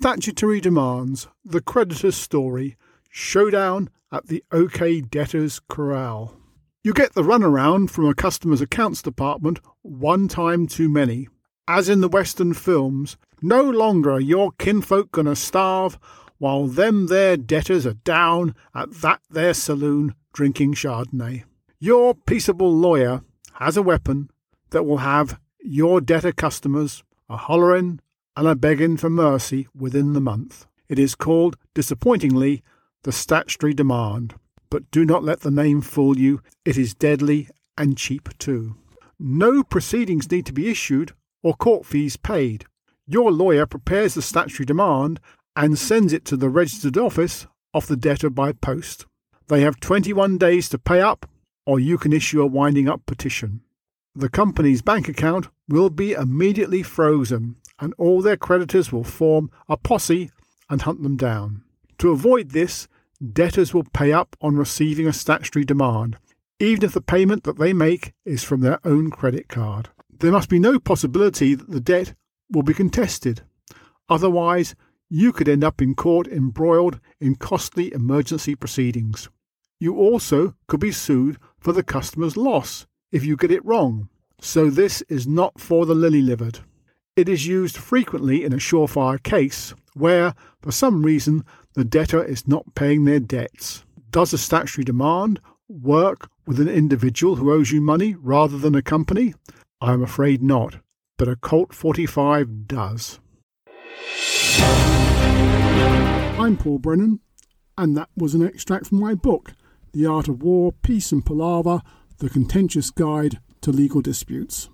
Statutory demands, the creditor's story, showdown at the OK Debtors Corral. You get the runaround from a customer's accounts department one time too many. As in the Western films, no longer are your kinfolk gonna starve while them there debtors are down at that there saloon drinking Chardonnay. Your peaceable lawyer has a weapon that will have your debtor customers a hollering and a begging for mercy within the month. It is called, disappointingly, the statutory demand. But do not let the name fool you, it is deadly and cheap too. No proceedings need to be issued or court fees paid. Your lawyer prepares the statutory demand and sends it to the registered office of the debtor by post. They have 21 days to pay up, or you can issue a winding up petition. The company's bank account will be immediately frozen, and all their creditors will form a posse and hunt them down. To avoid this, debtors will pay up on receiving a statutory demand, even if the payment that they make is from their own credit card. There must be no possibility that the debt will be contested. Otherwise, you could end up in court embroiled in costly emergency proceedings. You also could be sued for the customer's loss if you get it wrong. So this is not for the lily livered. It is used frequently in a surefire case where, for some reason, the debtor is not paying their debts. Does a statutory demand work with an individual who owes you money rather than a company? I am afraid not, but a Colt 45 does. I'm Paul Brennan, and that was an extract from my book, The Art of War, Peace and Palaver The Contentious Guide to Legal Disputes.